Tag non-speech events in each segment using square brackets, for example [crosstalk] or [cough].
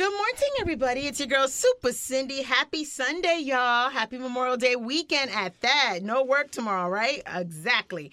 Good morning, everybody. It's your girl, Super Cindy. Happy Sunday, y'all. Happy Memorial Day weekend at that. No work tomorrow, right? Exactly.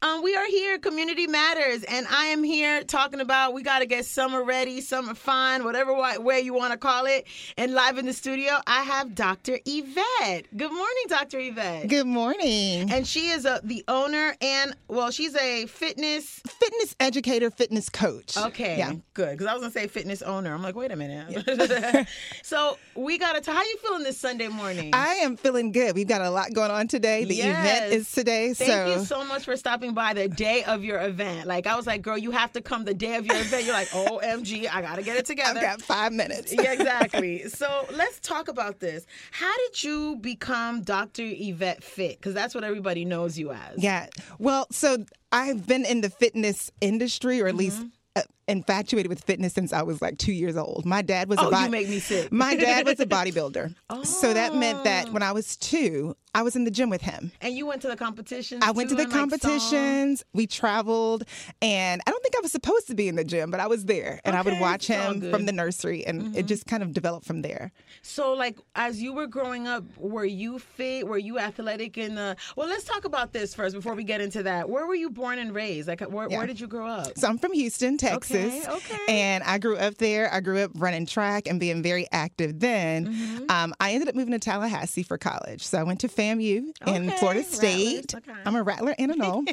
Um, we are here, Community Matters, and I am here talking about we got to get summer ready, summer fun, whatever way you want to call it. And live in the studio, I have Dr. Yvette. Good morning, Dr. Yvette. Good morning. And she is a, the owner and, well, she's a fitness fitness educator, fitness coach. Okay. Yeah. Good. Because I was going to say fitness owner. I'm like, wait a minute. [laughs] so we got to, how you feeling this Sunday morning? I am feeling good. We've got a lot going on today. The Yes. event is today. Thank so you so much for stopping by the day of your event. Like I was like, girl, you have to come the day of your event. You're like, OMG, I gotta get it together. I've got five minutes. yeah, exactly. [laughs] So let's talk about this. How did you become Dr. Yvette Fit? Because that's what everybody knows you as. Yeah. Well, so I've been in the fitness industry, or at least Mm-hmm. uh, infatuated with fitness since I was like two years old. My dad was Oh, a bod- you make me sick. My dad was a [laughs] bodybuilder. So that meant that when I was two, I was in the gym with him. And you went to the competitions. I went to the and, like, competitions. We traveled, and I don't think I was supposed to be in the gym, but I was there, and I would watch him from the nursery, and it mm-hmm. just kind of developed from there. So, like, as you were growing up, were you fit? Were you athletic in the? Well, let's talk about this first before we get into that. Where were you born and raised? Like, where, Yeah. where did you grow up? So I'm from Houston, Texas. Okay, okay. And I grew up there. I grew up running track and being very active then. Mm-hmm. Um, I ended up moving to Tallahassee for college. So I went to FAMU in Okay, Florida State. I'm a rattler and a [laughs] Nole.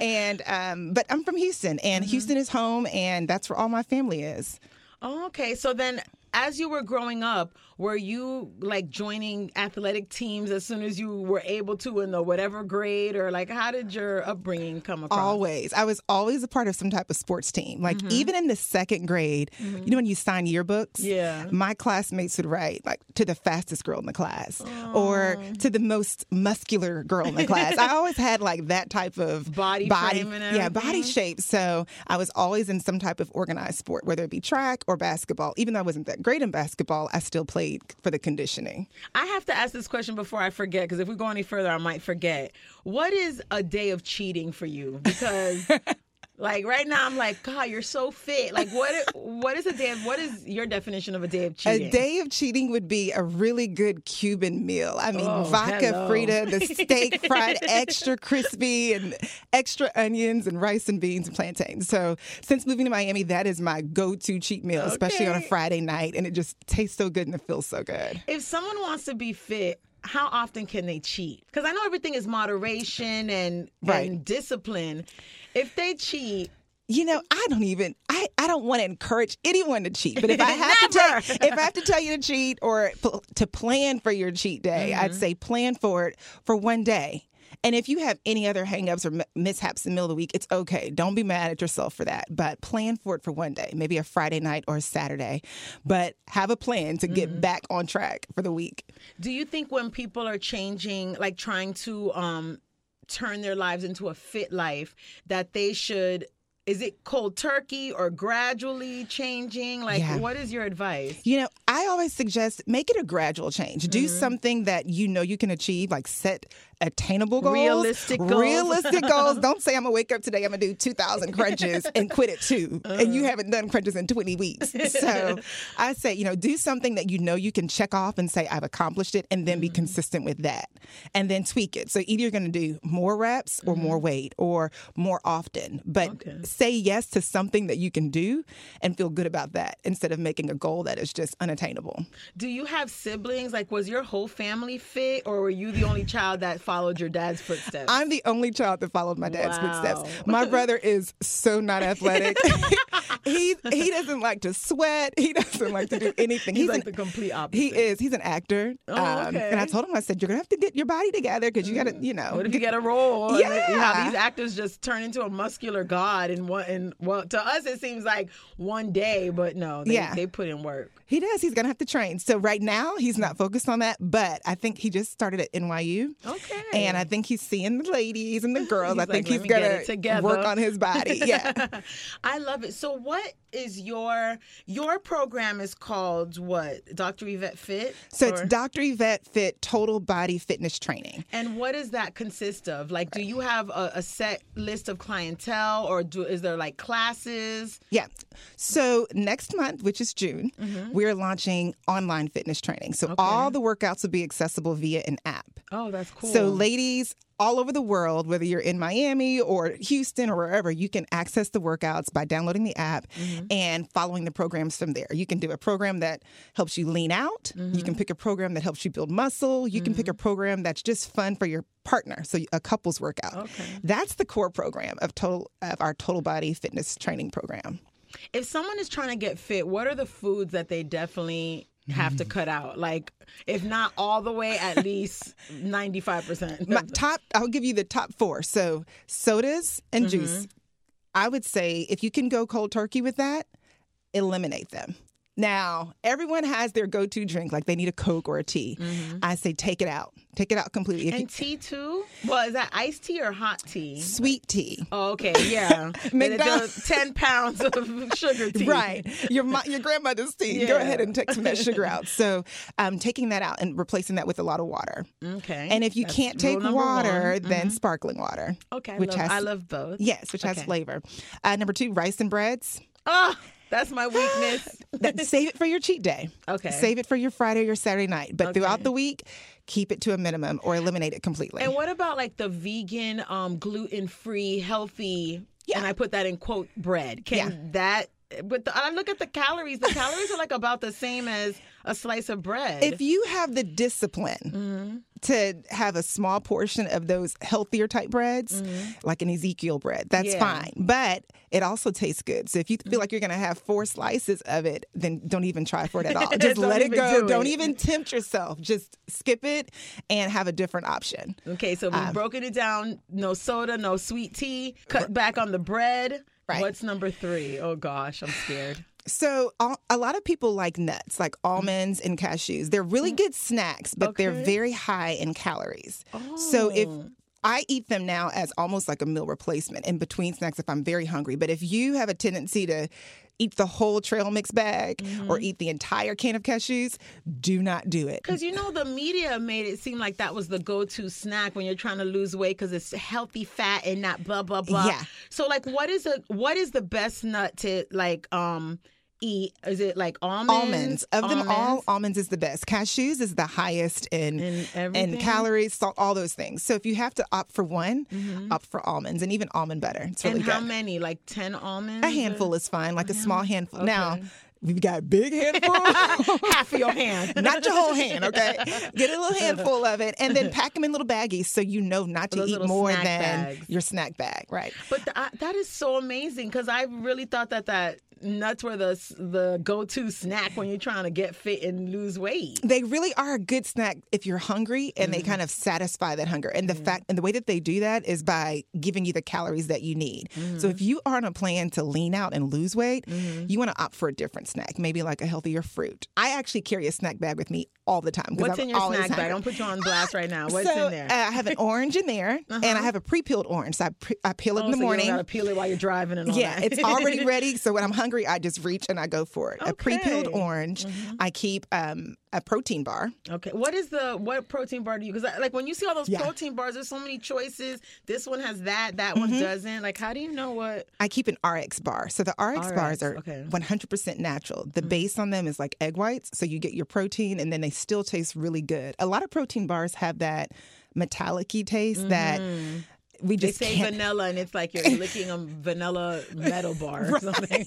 and um, but I'm from Houston, and Mm-hmm. Houston is home, and that's where all my family is. Oh, okay. So then, as you were growing up, were you like joining athletic teams as soon as you were able to in the whatever grade, or like how did your upbringing come across? Always. I was always a part of some type of sports team. Like Mm-hmm. even in the second grade, you know when you sign yearbooks? Yeah. My classmates would write like to the fastest girl in the class or to the most muscular girl in the class. I always had like that type of Body and yeah, body shape. So I was always in some type of organized sport, whether it be track or basketball. Even though I wasn't that great in basketball, I still played for the conditioning. I have to ask this question before I forget, because if we go any further, I might forget. What is a day of cheating for you? Because. [laughs] Like right now, I'm like, God, you're so fit. Like, what? What is a day? Of, what is your definition of a day of cheating? A day of cheating would be a really good Cuban meal. I mean, Oh, vaca hello. frita, the steak [laughs] fried extra crispy and extra onions and rice and beans and plantains. So, since moving to Miami, that is my go-to cheat meal, especially on a Friday night, and it just tastes so good and it feels so good. if someone wants to be fit, how often can they cheat? Because I know everything is moderation and, Right. and discipline. If they cheat, You know, I don't even I, I don't want to encourage anyone to cheat, but if I [laughs] have to tell, if I have to tell you to cheat or to plan for your cheat day, I'd Mm-hmm. say plan for it for one day. And if you have any other hangups or mishaps in the middle of the week, it's okay. Don't be mad at yourself for that. But plan for it for one day, maybe a Friday night or a Saturday. But have a plan to get Mm-hmm. back on track for the week. do you think when people are changing, like trying to um, turn their lives into a fit life, that they should? Is it cold turkey or gradually changing? Like, Yeah. what is your advice? You know, I always suggest make it a gradual change. Do Mm-hmm. something that you know you can achieve, like set attainable goals. Realistic goals. Realistic [laughs] goals. Don't say I'm gonna wake up today, I'm gonna do two thousand crunches and quit at two. And Uh-huh. you haven't done crunches in twenty weeks. So [laughs] I say, you know, do something that you know you can check off and say, I've accomplished it, and Mm-hmm. then be consistent with that. And then tweak it. So either you're gonna do more reps or more weight or more often. But Mm-hmm. Okay. say yes to something that you can do and feel good about that instead of making a goal that is just unattainable. Do you have siblings? Like, was your whole family fit, or were you the only child that followed your dad's footsteps? I'm the only child that followed my dad's Wow. footsteps. My brother is so not athletic. [laughs] [laughs] he he doesn't like to sweat. He doesn't like to do anything. He's, like an- the complete opposite. he is. He's an actor. Oh, Um, okay. and I told him, I said, you're gonna have to get your body together because you gotta, you know. What if you get a role? Yeah. how these actors just turn into a muscular god and what and well, to us it seems like one day, but no, they, Yeah. they put in work. He does. He's gonna have to train. So right now he's not focused on that, but I think he just started at NYU. Okay. And I think he's seeing the ladies and the [gasps] girls. I think like, "Let he's gonna together." work on his body. Yeah. [laughs] I love it. So what is your your program is called what? Dr. Yvette Fit? So it's Dr. Yvette Fit Total Body Fitness Training. And what does that consist of? Like, do you have a, a set list of clientele, or do is there like classes? Yeah. So next month, which is June, Mm-hmm. we're launching online fitness training. So all the workouts will be accessible via an app. Oh, that's cool. So, ladies all over the world, whether you're in Miami or Houston or wherever, you can access the workouts by downloading the app Mm-hmm. and following the programs from there. You can do a program that helps you lean out. You Mm-hmm. can pick a program that helps you build muscle. You can pick a program that's just fun for your partner, so a couples workout. Okay. That's the core program of total of our total body fitness training program. if someone is trying to get fit, what are the foods that they definitely have to [laughs] cut out? Like, if not all the way, at least ninety five percent. My top, I'll give you the top four. So sodas and Mm-hmm. juice. I would say if you can go cold turkey with that, eliminate them. Now, everyone has their go-to drink, like they need a Coke or a tea. I say take it out. Take it out completely. If you, Mm-hmm. And tea too? Well, is that iced tea or hot tea? sweet tea. Oh, okay, yeah. [laughs] McDonald's- ten pounds of [laughs] sugar tea. Right, your your grandmother's tea. Go ahead and take some of that sugar out. So, um, taking that out and replacing that with a lot of water. Okay. And if you That's can't take water, one. then sparkling water. okay, I which love, has- I love both. Yes, which has flavor. Uh, number two, rice and breads. Oh, that's my weakness. [gasps] That, save it for your cheat day. Okay. Save it for your Friday or your Saturday night. But throughout the week, keep it to a minimum or eliminate it completely. And what about like the vegan, um, gluten free, healthy? Yeah. And I put that in quote bread. Can Yeah. that? But the, I look at the calories. The calories are like about the same as a slice of bread. if you have the discipline Mm-hmm. to have a small portion of those healthier type breads, like an Ezekiel bread, that's Mm-hmm. Yeah. fine. But it also tastes good. So if you feel like you're going to have four slices of it, then don't even try for it at [laughs] all. Just let it go. do Don't it. even tempt yourself. Just skip it and have a different option. okay, so Um, we've broken it down. No soda, no sweet tea. Cut back on the bread. Right. What's number three? Oh gosh, I'm scared. So all, a lot of people like nuts, like almonds and cashews. They're really good snacks, but they're very high in calories. So if Oh. I eat them now as almost like a meal replacement in between snacks if I'm very hungry. But if you have a tendency to eat the whole trail mix bag or eat the entire can of cashews, do not do it. Because you know the media made it seem like that was the go-to snack when you're trying to lose weight because it's healthy fat and not blah blah blah. Yeah. So like, what is a what is the best nut to like um eat? Is it like almonds? Almonds. Of them all, Almonds? almonds is the best. Cashews is the highest in In in calories, salt, all those things. So if you have to opt for one, opt for almonds and even almond butter. It's really Mm-hmm. and how good. many? Like ten almonds? A handful is fine, like a small handful. Now, we've got big handful. [laughs] Half of your hand. [laughs] Not your whole hand, okay? Get a little [laughs] handful of it and then pack them in little baggies so you know not to Those eat more than bags. your snack bag, right? But th- I, that is so amazing because I really thought that that nuts were the the go to snack when you're trying to get fit and lose weight. They really are a good snack if you're hungry and they mm-hmm. kind of satisfy that hunger. And the mm-hmm. fact and the way that they do that is by giving you the calories that you need. So mm-hmm. if you are on a plan to lean out and lose weight, you want to opt for a different snack, maybe like a healthier fruit. I actually carry a snack bag with me all the time. What's I'm in your snack bag? Don't put you on blast right now. [laughs] What's so, in there? uh, I have an [laughs] orange in there, and I have a pre-peeled orange. So I, pre- I peel it Oh, in the so morning. You gotta peel it while you're driving and all Yeah, that. it's already [laughs] ready. So when I'm hungry, I just reach and I go for it. A pre-peeled Okay. orange. I keep um, a protein bar. Okay, what is the what protein bar do you? Because like when you see all those Yeah. protein bars, there's so many choices. This one has that, that one Mm-hmm. doesn't. Like, how do you know what? I keep an RX bar. So the RX, bars are okay. 100% natural. The base on them is like egg whites. So you get your protein and then they still taste really good. A lot of protein bars have that metallic taste that we They just say can't. vanilla, and it's like you're [laughs] licking a vanilla metal bar or [laughs] something.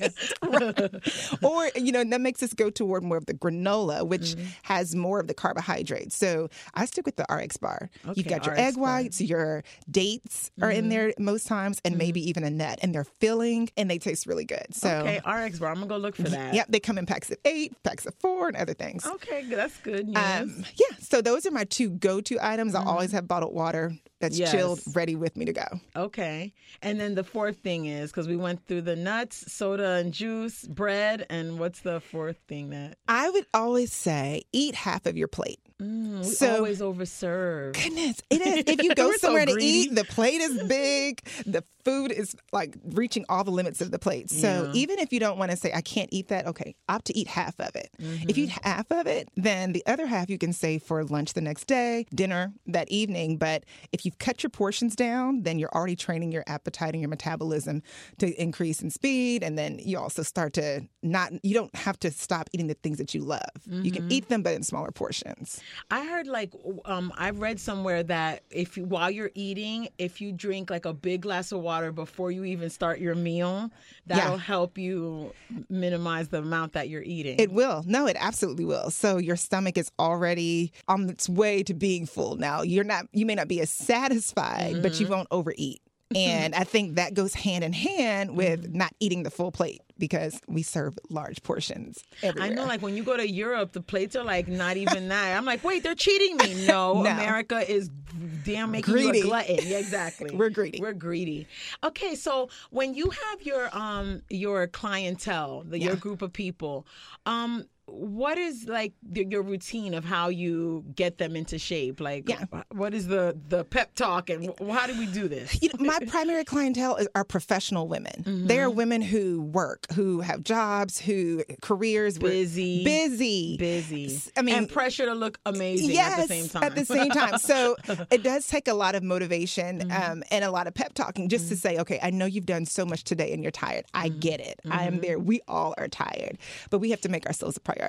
or you know that makes us go toward more of the granola which Mm-hmm. has more of the carbohydrates so i stick with the rx bar you've got your RX egg bar. whites your dates are in there most times and maybe even a nut and they're filling and they taste really good so okay, RX bar. I'm gonna go look for that. yep they come in packs of eight packs of four and other things Okay, that's good news. um, yeah so those are my two go-to items i always have bottled water that's Yes. chilled ready with me to go okay, and then the fourth thing is because we went through the nuts, soda and juice, bread, and what's the fourth thing that? i would always say eat half of your plate Mm, we So- always overserve. Goodness, it is. If you [laughs] go We're so somewhere to eat, the plate is big. The food is like reaching all the limits of the plate. So Yeah. even if you don't want to say I can't eat that, okay, opt to eat half of it. If you eat Mm-hmm. half of it, then the other half you can save for lunch the next day, dinner that evening. But if you've cut your portions down, then you're already training your appetite and your metabolism to increase in speed, and then you also start to not. You don't have to stop eating the things that you love. You Mm-hmm. can eat them, but in smaller portions. I heard like um I read somewhere that if you while you're eating, if you drink like a big glass of water before you even start your meal, that'll help you minimize the amount that you're eating. It will. No, it absolutely will. So your stomach is already on its way to being full. Now you're not. You may not be as satisfied, but you mm-hmm. won't overeat. And I think that goes hand in hand with not eating the full plate because we serve large portions I know, like when you go to Europe, the plates are like not even that. I'm like, wait, they're cheating me. [laughs] No, No. America is damn making you Greedy. a glutton. [laughs] Yeah, exactly. We're greedy. We're greedy. Okay, so when you have your um your clientele, the, your group of people, um, what is like the, your routine of how you get them into shape? Like, Yeah. what is the the pep talk and wh- how do we do this? you know, my primary clientele is, are professional women. Mm-hmm. They are women who work, who have jobs, who careers Busy. busy, Busy. I mean, and pressure to look amazing yes, at the same time. At the same time. So [laughs] it does take a lot of motivation mm-hmm. um, and a lot of pep talking just to mm-hmm. say, okay, I know you've done so much today and you're tired. I get it. I am there. We all are tired, but we have to make ourselves a priority.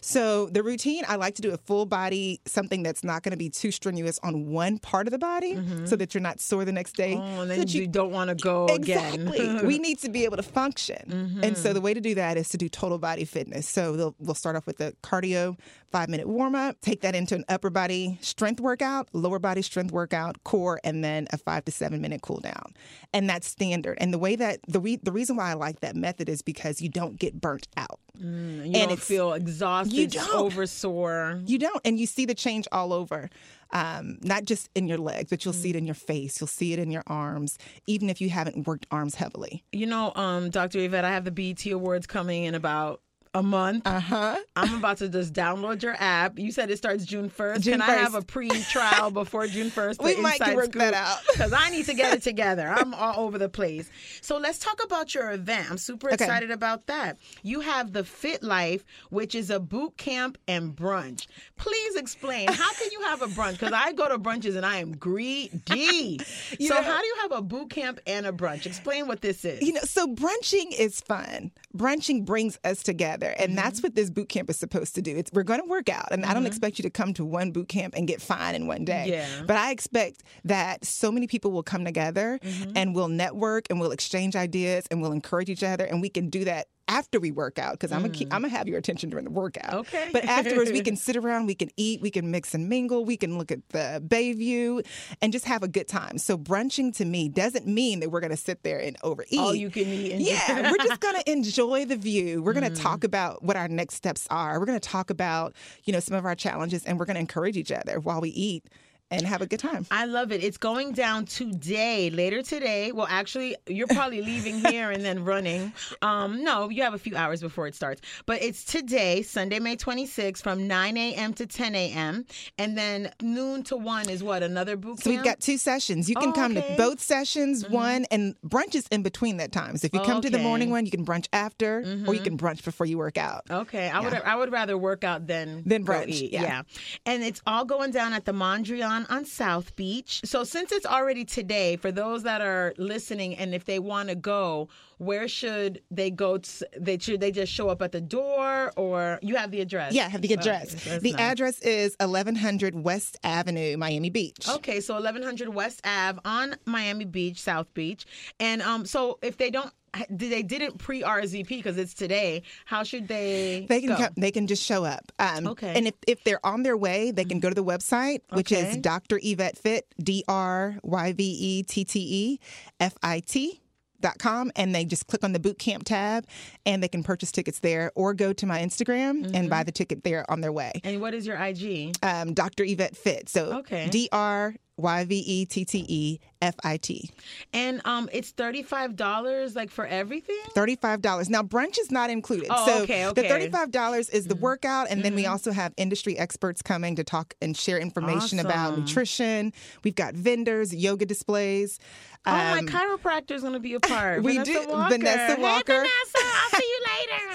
So the routine, I like to do a full body, something that's not going to be too strenuous on one part of the body mm-hmm. so that you're not sore the next day. Oh, and then that you, don't want to go Exactly. again. [laughs] we need to be able to function. Mm-hmm. And so the way to do that is to do total body fitness. So we'll start off with the cardio five minute warm up, take that into an upper body strength workout, lower body strength workout, core, and then a five to seven minute cool down. And that's standard. And the way that the, re- the reason why I like that method is because you don't get burnt out. And you And don't feel exhausted, you don't. over sore. You don't. And you see the change all over. Um, not just in your legs, but you'll see it in your face. You'll see it in your arms, even if you haven't worked arms heavily. You know, um, Dr. Yvette, I have the BET Awards coming in about a month. Uh huh. I'm about to just download your app. You said it starts June 1st. June Can I have a pre-trial before June 1st? [laughs] We might work that out. Because I need to get it [laughs] together. I'm all over the place. So let's talk about your event. I'm super Okay. excited about that. You have the Fit Life, which is a boot camp and brunch. Please explain. How can you have a brunch? Because I go to brunches and I am greedy. [laughs] You so know- how do you have a boot camp and a brunch? Explain what this is. You know, so brunching is fun. Brunching brings us together, and that's Mm-hmm. what this boot camp is supposed to do. It's we're going to work out, and I don't expect you to come to one boot camp and get fine in one day. Yeah. But I expect that so many people will come together Mm-hmm. and we'll network and we'll exchange ideas and we'll encourage each other, and we can do that after we work out because I'm gonna keep, I'm gonna have your attention during the workout. Mm. Okay. But afterwards, we [laughs] can sit around, we can eat, we can mix and mingle, we can look at the bay view, and just have a good time. So brunching to me doesn't mean that we're gonna sit there and overeat. all you can eat. And Yeah, [laughs] we're just to enjoy the view. We're to Mm. talk about what our next steps are. We're to talk about, you know, some of our challenges and we're to encourage each other while we eat and have a good time. I love it. It's going down today, later today. Well, actually, you're probably leaving here and then running. Um, no, you have a few hours before it starts. But it's today, Sunday, May 26th, from 9 a.m. to 10 a.m. And then noon to 1 is what? Another boot So we've got two sessions. You can Oh, come okay. to both sessions, one and brunch is in between that time. So if you come to the morning one, you can brunch after, or you can brunch before you work out. Okay, I would I would rather work out than Than brunch, eat. yeah. and it's all going down at the Mondrian on South Beach. So since it's already today, for those that are listening, and if they want to go, where should they go? To, they should they just show up at the door, or you have the address? Yeah, have the address. that's the nice. address is 1100 West Avenue, Miami Beach. Okay, so 1100 West Ave on Miami Beach, South Beach, and um, so if they don't. They didn't pre RSVP because it's today. How should they? They can come, they can just show up. Um, Okay. And if, if they're on their way, they can go to the website, which is Dr. Yvette Fit, D R Y V E T T E F I T. Dot com and they just click on the boot camp tab and they can purchase tickets there or go to my Instagram and buy the ticket there on their way. And what is your IG? Um, Dr. Yvette Fit. So Okay. D R Y V E T T E F I T. And um, it's thirty-five dollars, like for everything. Thirty-five dollars. Now brunch is not included. Oh, so okay, the okay. Mm-hmm. thirty-five dollars is the workout, and then we also have industry experts coming to talk and share information about nutrition. We've got vendors, yoga displays. oh, my Um, chiropractor is going to be a part. [laughs] we Vanessa do. Walker. Vanessa Hey, Walker. Vanessa, I'll see you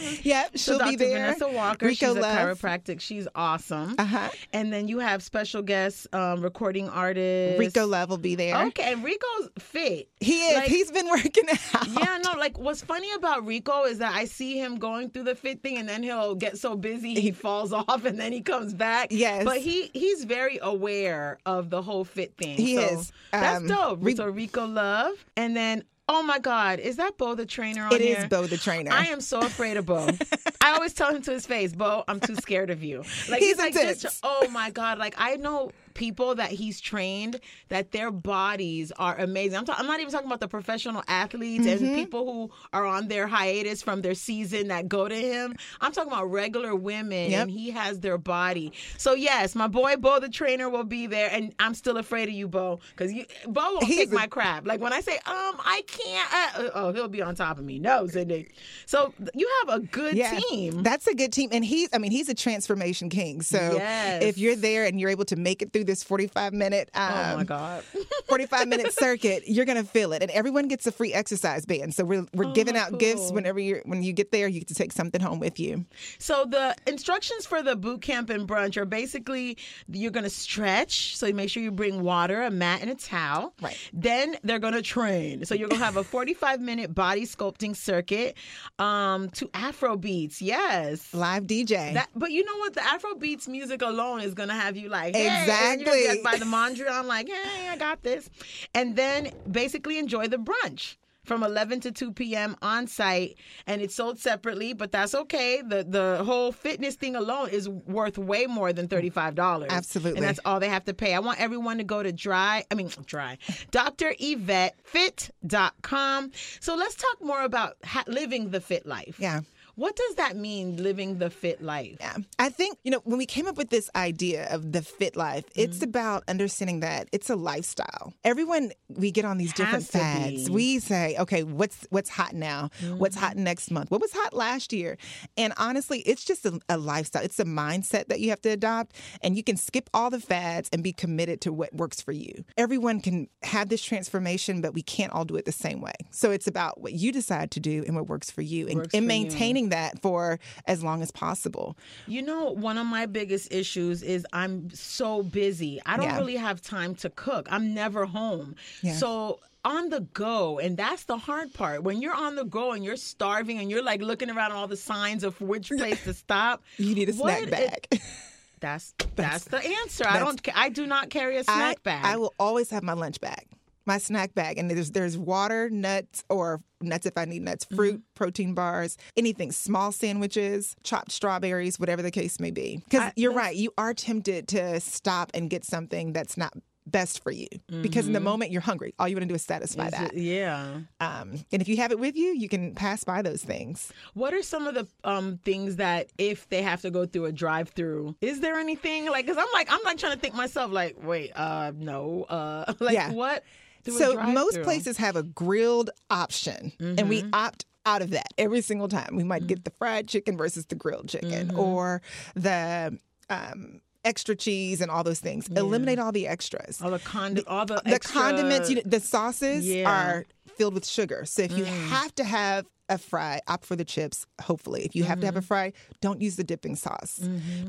later. Yep, she'll be Dr. there. Vanessa Walker, Rico she's a chiropractic. She's awesome. Uh-huh. And then you have special guests, um, recording artist Rico Love will be there. Okay, and Rico's fit. He is. Like- He's been working out. Yeah, no, like what's funny about Rico is that I see him going through the fit thing and then he'll get so busy he falls [laughs] off and then he comes back. Yes. But he he's very aware of the whole fit thing. He so is. That's Um, dope. Re- so Rico Love. And then oh my God, is that Bo the trainer on It here? is Bo the trainer. I am so afraid of Bo. [laughs] I always tell him to his face, Bo, I'm too scared of you. Like He's like intense. just oh my God. Like I know people that he's trained that their bodies are amazing. I'm, ta- I'm not even talking about the professional athletes Mm-hmm. and people who are on their hiatus from their season that go to him. I'm talking about regular women Yep. and he has their body. So yes, my boy Bo the trainer will be there and I'm still afraid of you, Bo, because you Bo won't He's take a- my crap. Like when I say, um, I can't uh, oh, he'll be on top of me. No, Cindy. So you have a good team. That's a good team. And he's, I mean, he's a transformation king. So Yes. if you're there and you're able to make it through this 45 minute, um, oh my God. [laughs] 45 minute circuit, you're going to feel it. And everyone gets a free exercise band. So we're, we're Oh, giving out gifts whenever you're, when you get there, you get to take something home with you. So the instructions for the boot camp and brunch are basically you're going to stretch. So you make sure you bring water, a mat, and a towel. Right. Then they're going to train. So you're going to have a 45 minute body sculpting circuit um, to Afro beats. Yes. Live DJ. That, but you know what? The Afro beats music alone is gonna have you like, hey, and you're gonna Exactly. by the Mondrian, like, hey, I got this, and then basically enjoy the brunch from 11 to 2 p.m. on site, and it's sold separately, but that's okay. the The whole fitness thing alone is worth way more than thirty five dollars. Absolutely. and that's all they have to pay. I want everyone to go to dry, I mean dry, Dr. Yvette Fit.com. So let's talk more about ha- living the fit life. yeah. What does that mean, living the fit life? Yeah. I think, you know, when we came up with this idea of the fit life, it's Mm-hmm. about understanding that it's a lifestyle. Everyone we get on these different fads. be. Mm-hmm. We say, okay, what's what's hot now? What's hot next month? What was hot last year? And honestly, it's just a, a lifestyle. It's a mindset that you have to adopt and you can skip all the fads and be committed to what works for you. Everyone can have this transformation, but we can't all do it the same way. So it's about what you decide to do and what works for you and, and you. That for as long as possible. You know, one of my biggest issues is I'm so busy. I don't Yeah. really have time to cook. I'm never home. Yeah. So on the go, and that's the hard part. When you're on the go and you're starving and you're like looking around all the signs of which place to stop, [laughs] You need a what snack it- bag. [laughs] [laughs] That's that's the answer. I don't. I do not carry a snack bag. I will always have my lunch bag, my snack bag, and there's there's water, nuts, or nuts if I need nuts, Mm-hmm. fruit, protein bars, anything, small sandwiches, chopped strawberries, whatever the case may be. Because you're right, you are tempted to stop and get something that's not best for you because in the moment you're hungry all you want to do is satisfy Mm-hmm. Is that it- yeah. um, and if you have it with you you can pass by those things What are some of the um things that if they have to go through a drive-through, is there anything like? Because I'm like I'm like trying to think myself like, wait, uh, no, uh, [laughs] like Yeah. what? So most places have a grilled option and we Mm-hmm. opt out of that every single time we might get the fried chicken versus the grilled chicken Mm-hmm. or the um, extra cheese and all those things eliminate all the extras all the condi- all the the extra- condiments you know, the sauces Yeah. are filled with sugar so if you Mm. have to have a fry opt for the chips hopefully if you have to have Mm-hmm. a fry don't use the dipping sauce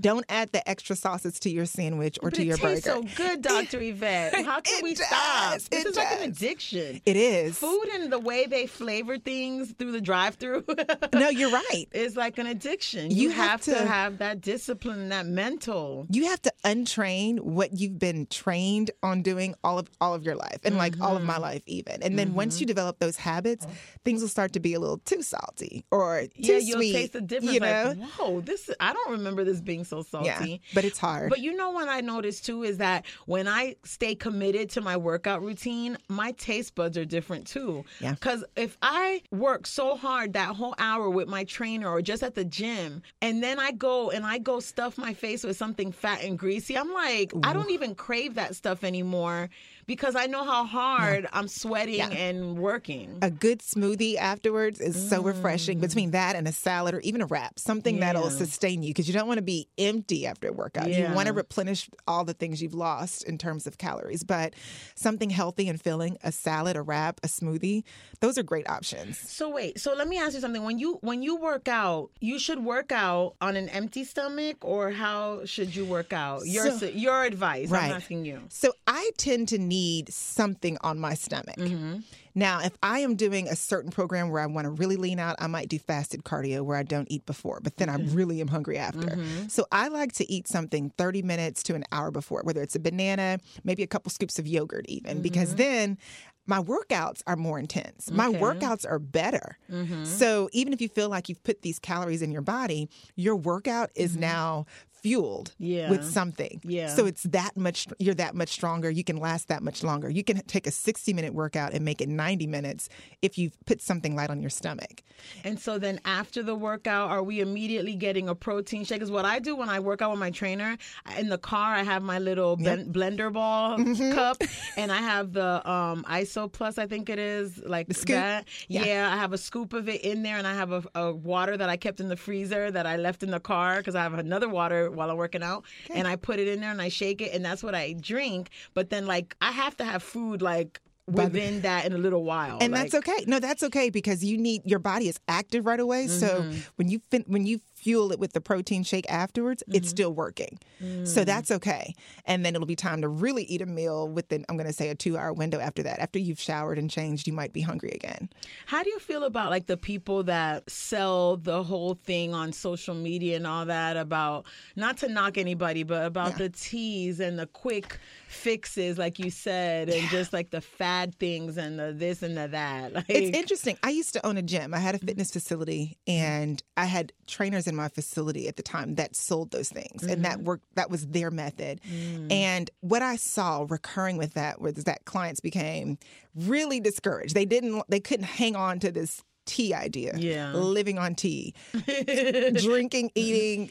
don't add the extra sauces to your sandwich or But to your burger so good, Dr. [laughs] Yvette. How can we does. stop? This It is like an addiction. it is Food and the way they flavor things through the drive-through [laughs] no you're right It's like an addiction. You, You have, have to, to- have that discipline, that mental. you have to untrain what you've been trained on doing all of all of your life and like all of my Mm-hmm. life even and then once you develop those habits things will start to be a little too salty or too yeah, you'll sweet. taste the difference. You know, Like, whoa, this I don't remember this being so salty. yeah, but it's hard. But you know what I noticed too is that when I stay committed to my workout routine, my taste buds are different too. Yeah. Because if I work so hard that whole hour with my trainer or just at the gym, and then I go and I go stuff my face with something fat and greasy, I'm like, I don't even crave that stuff anymore because I know how hard I'm sweating Yeah. and working. a good smoothie afterwards is so refreshing Mm. between that and a salad or even a wrap, something that'll sustain you because you don't want to be empty after a workout. You want to replenish all the things you've lost in terms of calories, but something healthy and filling, a salad, a wrap, a smoothie, those are great options. So wait, so let me ask you something. When you when you work out, you should work out on an empty stomach, or how should you work out? Your So- your advice. Right. I'm asking you. So I tend to need something on my stomach. Mm-hmm. Now, if I am doing a certain program where I want to really lean out, I might do fasted cardio where I don't eat before, but then I mm-hmm. really am hungry after. Mm-hmm. So I like to eat something 30 minutes to an hour before, whether it's a banana, maybe a couple scoops of yogurt, even, because then my workouts are more intense. My workouts are better. So even if you feel like you've put these calories in your body, your workout is now fueled Yeah. with something. Yeah. So it's that much you're that much stronger. You can last that much longer. You can take a 60 minute workout and make it 90 minutes if you put something light on your stomach. And so then after the workout, are we immediately getting a protein shake? Because what I do when I work out with my trainer in the car, I have my little ben- blender ball Mm-hmm. [laughs] cup, and I have the um, ISO Plus, I think it is, like that. Yeah. Yeah. I have a scoop of it in there, and I have a, a water that I kept in the freezer that I left in the car because I have another water while I'm working out, and I put it in there and I shake it, and that's what I drink. But then like I have to have food like. Within [laughs] that, in a little while, And like- that's okay. No, that's okay because you need your body is active right away. So Mm-hmm. when you fin- when you fuel it with the protein shake afterwards, it's Mm-hmm. still working. Mm. So that's okay. And then it'll be time to really eat a meal within I'm going to say a 2-hour window after that. After you've showered and changed, you might be hungry again. How do you feel about like the people that sell the whole thing on social media and all that about not to knock anybody, but about the teas and the quick fixes, like you said, and just like the fad things and the this and the that. Like, It's interesting. I used to own a gym. I had a fitness facility and I had trainers in my facility at the time that sold those things and that mm-hmm. worked that was their method. Mm. And what I saw recurring with that was that clients became really discouraged. They didn't they couldn't hang on to this tea idea. Yeah. Living on tea. [laughs] drinking, eating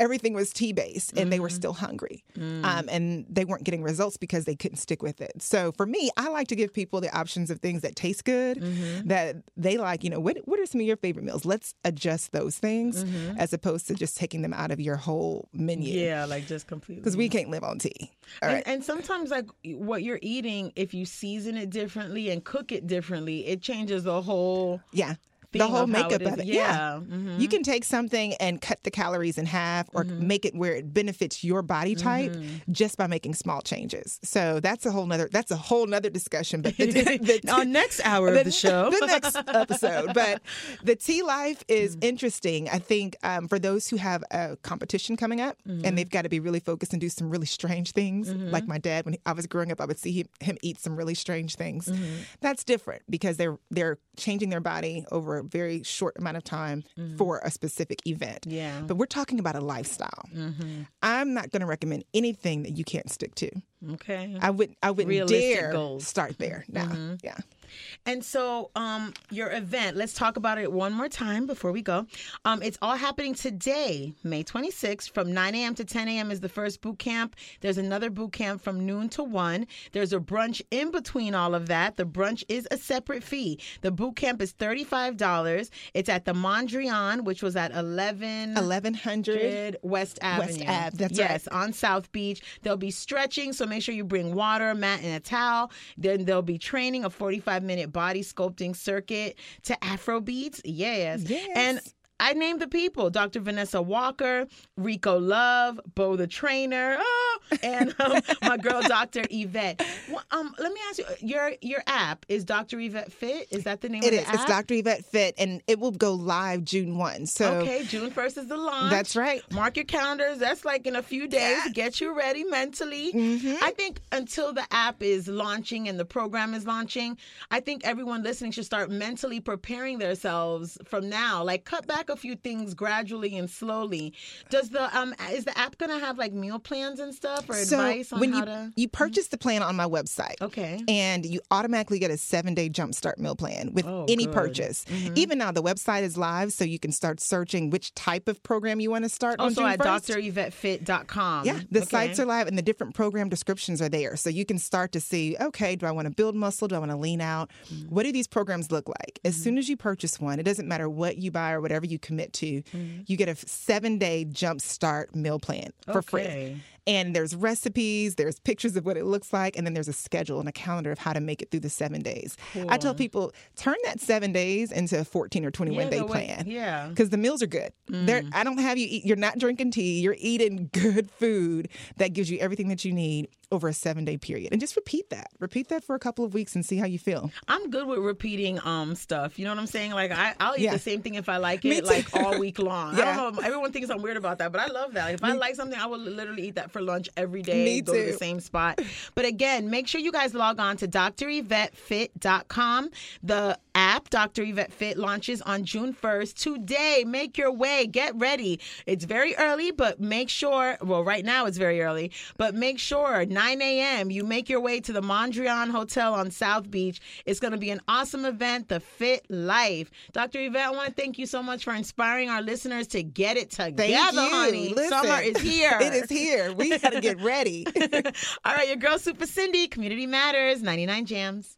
everything was tea based and they were mm. still hungry mm. um, and they weren't getting results because they couldn't stick with it. So for me i like to give people the options of things that taste good mm-hmm. that they like you know what, what are some of your favorite meals? Let's adjust those things mm-hmm. as opposed to just taking them out of your whole menu. Yeah, like just completely. because we can't live on tea. All right. And, and sometimes, like what you're eating, if you season it differently and cook it differently, it changes the whole yeah the whole makeup of it Yeah. Mhm. You can take something and cut the calories in half or Mm-hmm. make it where it benefits your body type just by making small changes. So that's a whole nother that's a whole nother discussion. But the, [laughs] the, Our next hour of the show. [laughs] the next episode. But the tea life is Mm. interesting. I think um, for those who have a competition coming up Mm-hmm. and they've got to be really focused and do some really strange things. Like my dad, when he, I was growing up, I would see him, him eat some really strange things. Mm-hmm. That's different because they're they're changing their body over very short amount of time for a specific event. Mm-hmm. Yeah. But we're talking about a lifestyle. I'm not going to recommend anything that you can't stick to. Okay. I would I wouldn't Realistic dare goals. start there. now. Yeah. And so, um, your event, let's talk about it one more time before we go. Um, it's all happening today, May 26th, from 9 a.m. to 10 a.m. is the first boot camp. There's another boot camp from noon to 1. There's a brunch in between all of that. The brunch is a separate fee. The boot camp is $35. It's at the Mondrian, which was at 11. 1100 West Avenue. Ave, that's yes, on South Beach. They'll be stretching, so make sure you bring water, mat, and a towel. Then there'll be training, a 45 minute body sculpting circuit to Afro beats. Yes. Yes. And I named the people Dr. Vanessa Walker, Rico Love, Bo the Trainer, oh, and um, my girl, [laughs] Dr. Yvette. Well, um, let me ask you your your app is Dr. Yvette Fit? Is that the name It of is. the It's? Dr. Yvette Fit, and it will go live June 1. So Okay, June 1st is the launch. that's right. Mark your calendars. That's like in a few days. Yeah. Get you ready mentally. Mhm. I think until the app is launching and the program is launching, I think everyone listening should start mentally preparing themselves from now. Like cut back a few things gradually and slowly. Does the um is the app gonna have like meal plans and stuff or So advice on when how you, to? you purchase the plan on my website, Okay. and you automatically get a seven day jumpstart meal plan with Oh, any good. purchase. Mhm. Even now, the website is live, so you can start searching which type of program you want to start on Also June at 1st. dryvettefit.com. Yeah, the Okay. sites are live and the different program descriptions are there. So you can start to see, okay, do I want to build muscle? Do I want to lean out? Mm-hmm. What do these programs look like? As soon as you purchase one, it doesn't matter what you buy or whatever you commit to, Mm-hmm. you get a seven day jump start meal plan for free. And there's recipes, there's pictures of what it looks like, and then there's a schedule and a calendar of how to make it through the seven days. I tell people, turn that seven days into a 14 or 21 Yeah, day way- plan Yeah. because the meals are good. They're, I don't have you eat. You're not drinking tea. You're eating [laughs] good food that gives you everything that you need over a seven day period. And just repeat that. Repeat that for a couple of weeks and see how you feel. I'm good with repeating um stuff. You know what I'm saying? Like I, I'll eat Yeah. the same thing if I like it, like all week long. Yeah. I don't know. Everyone thinks I'm weird about that, but I love that. If I like something, I will literally eat that for lunch every day. Me go to the same spot. But again, make sure you guys log on to DrYvetteFit.com. The app, Dr. Yvette Fit, launches on June 1st. Today, make your way. Get ready. It's very early, but make sure, well, right now it's very early, but make sure 9 a.m. you make your way to the Mondrian Hotel on South Beach. It's going to be an awesome event, The Fit Life. Dr. Yvette, I want to thank you so much for inspiring our listeners to get it together, Thank you. honey. Listen, Summer is [laughs] here. it is here. We got to get ready. [laughs] All right, your girl Super Cindy, Community Matters, 99 Jamz.